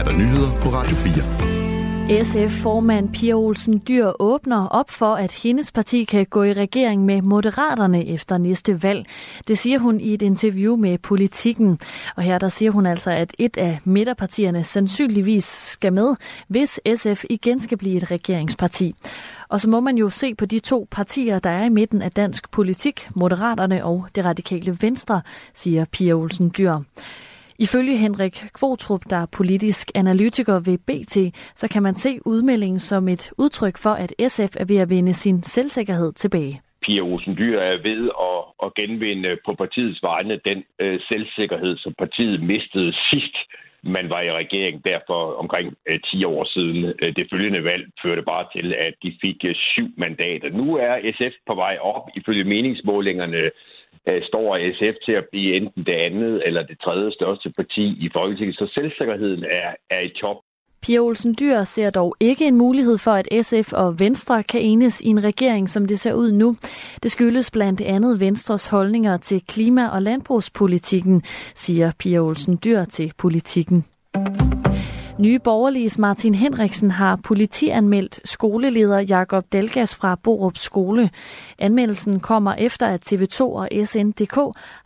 er der nyheder på Radio 4. SF-formand Pia Olsen Dyr åbner op for, at hendes parti kan gå i regering med Moderaterne efter næste valg. Det siger hun i et interview med Politikken. Og her der siger hun altså, at et af midterpartierne sandsynligvis skal med, hvis SF igen skal blive et regeringsparti. Og så må man jo se på de to partier, der er i midten af dansk politik, Moderaterne og det radikale Venstre, siger Pia Olsen Dyr. Ifølge Henrik Kvotrup, der er politisk analytiker ved BT, så kan man se udmeldingen som et udtryk for, at SF er ved at vinde sin selvsikkerhed tilbage. Pia Olsen Dyr er ved at, at genvinde på partiets vegne den øh, selvsikkerhed, som partiet mistede sidst man var i regering derfor omkring øh, 10 år siden. Øh, det følgende valg førte bare til, at de fik øh, syv mandater. Nu er SF på vej op. Ifølge meningsmålingerne øh, Øh, står SF til at blive enten det andet eller det tredje største parti i Folketinget. Så selvsikkerheden er, er i top. Pia Olsen Dyr ser dog ikke en mulighed for, at SF og Venstre kan enes i en regering, som det ser ud nu. Det skyldes blandt andet Venstres holdninger til klima- og landbrugspolitikken, siger Pia Olsen Dyr til politikken. Nye Borgerliges Martin Henriksen har politianmeldt skoleleder Jakob Delgas fra Borup Skole. Anmeldelsen kommer efter, at TV2 og SNDK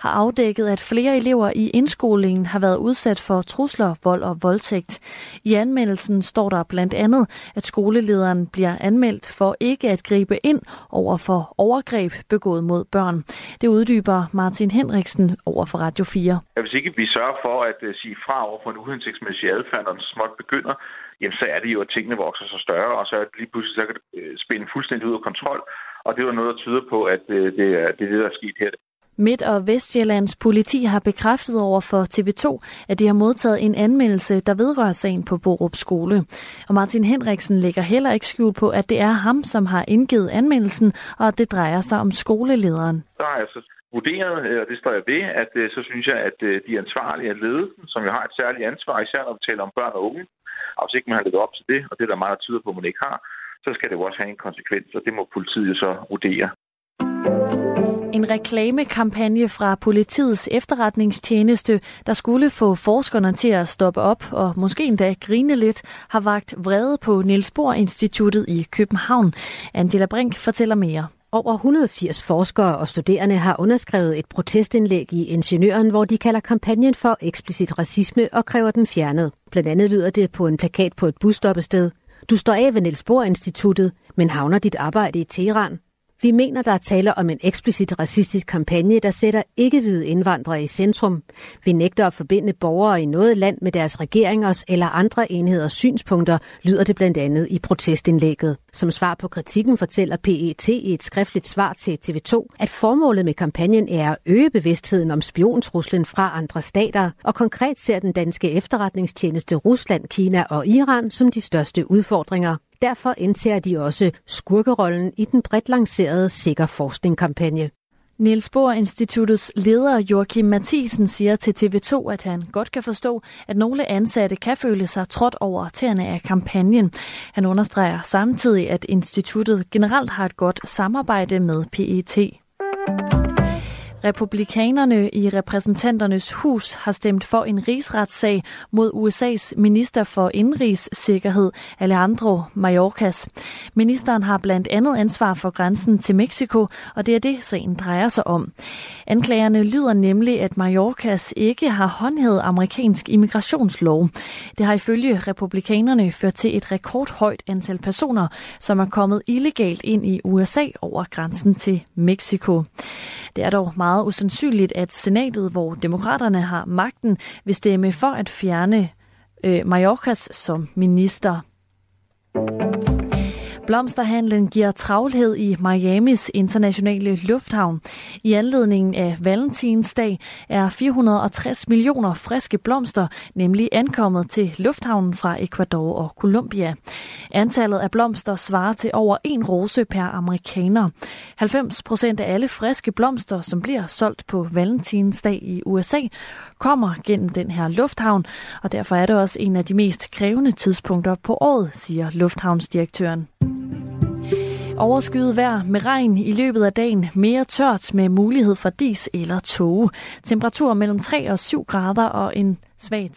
har afdækket, at flere elever i indskolingen har været udsat for trusler, vold og voldtægt. I anmeldelsen står der blandt andet, at skolelederen bliver anmeldt for ikke at gribe ind over for overgreb begået mod børn. Det uddyber Martin Henriksen over for Radio 4. Hvis ikke vi sørger for at øh, sige fra over for en uhensigtsmæssig adfærd, når småt begynder, jamen så er det jo, at tingene vokser så større, og så er det lige pludselig, så kan det øh, spænde fuldstændig ud af kontrol. Og det var noget, der tyder på, at øh, det er det, er der er sket her. Midt- og Vestjyllands politi har bekræftet over for TV2, at de har modtaget en anmeldelse, der vedrører sagen på Borup Skole. Og Martin Henriksen lægger heller ikke skjul på, at det er ham, som har indgivet anmeldelsen, og at det drejer sig om skolelederen. Så har jeg så vurderet, øh, og det står jeg ved, at øh, så synes jeg, at øh, de ansvarlige af ledelsen, som jo har et særligt ansvar, især når vi taler om børn og unge, og hvis ikke man har levet op til det, og det er der meget, der tyder på, at man ikke har, så skal det jo også have en konsekvens, og det må politiet jo så vurdere. En reklamekampagne fra politiets efterretningstjeneste, der skulle få forskerne til at stoppe op og måske endda grine lidt, har vagt vrede på Niels Bohr Instituttet i København. Angela Brink fortæller mere. Over 180 forskere og studerende har underskrevet et protestindlæg i Ingeniøren, hvor de kalder kampagnen for eksplicit racisme og kræver den fjernet. Blandt andet lyder det på en plakat på et busstoppested. Du står af ved Niels Bohr Instituttet, men havner dit arbejde i Teheran. Vi mener, der er tale om en eksplicit racistisk kampagne, der sætter ikke-hvide indvandrere i centrum. Vi nægter at forbinde borgere i noget land med deres regeringers eller andre enheders synspunkter, lyder det blandt andet i protestindlægget. Som svar på kritikken fortæller PET i et skriftligt svar til TV2, at formålet med kampagnen er at øge bevidstheden om spiontruslen fra andre stater, og konkret ser den danske efterretningstjeneste Rusland, Kina og Iran som de største udfordringer. Derfor indtager de også skurkerollen i den bredt lancerede Sikker Forskning-kampagne. Niels Bohr Instituttets leder Joachim Mathisen siger til TV2, at han godt kan forstå, at nogle ansatte kan føle sig trådt over tæerne af kampagnen. Han understreger samtidig, at instituttet generelt har et godt samarbejde med PET. Republikanerne i repræsentanternes hus har stemt for en rigsretssag mod USA's minister for indrigssikkerhed, Alejandro Mayorkas. Ministeren har blandt andet ansvar for grænsen til Mexico, og det er det, sagen drejer sig om. Anklagerne lyder nemlig, at Mayorkas ikke har håndhævet amerikansk immigrationslov. Det har ifølge republikanerne ført til et rekordhøjt antal personer, som er kommet illegalt ind i USA over grænsen til Mexico. Det er dog meget usandsynligt, at senatet, hvor demokraterne har magten, vil stemme for at fjerne øh, Mallorcas som minister. Blomsterhandlen giver travlhed i Miamis internationale lufthavn. I anledningen af Valentinsdag er 460 millioner friske blomster nemlig ankommet til lufthavnen fra Ecuador og Colombia. Antallet af blomster svarer til over en rose per amerikaner. 90 procent af alle friske blomster, som bliver solgt på Valentinsdag i USA, kommer gennem den her lufthavn, og derfor er det også en af de mest krævende tidspunkter på året, siger lufthavnsdirektøren. Overskyet vejr med regn i løbet af dagen, mere tørt med mulighed for dis eller tåge. Temperatur mellem 3 og 7 grader og en svag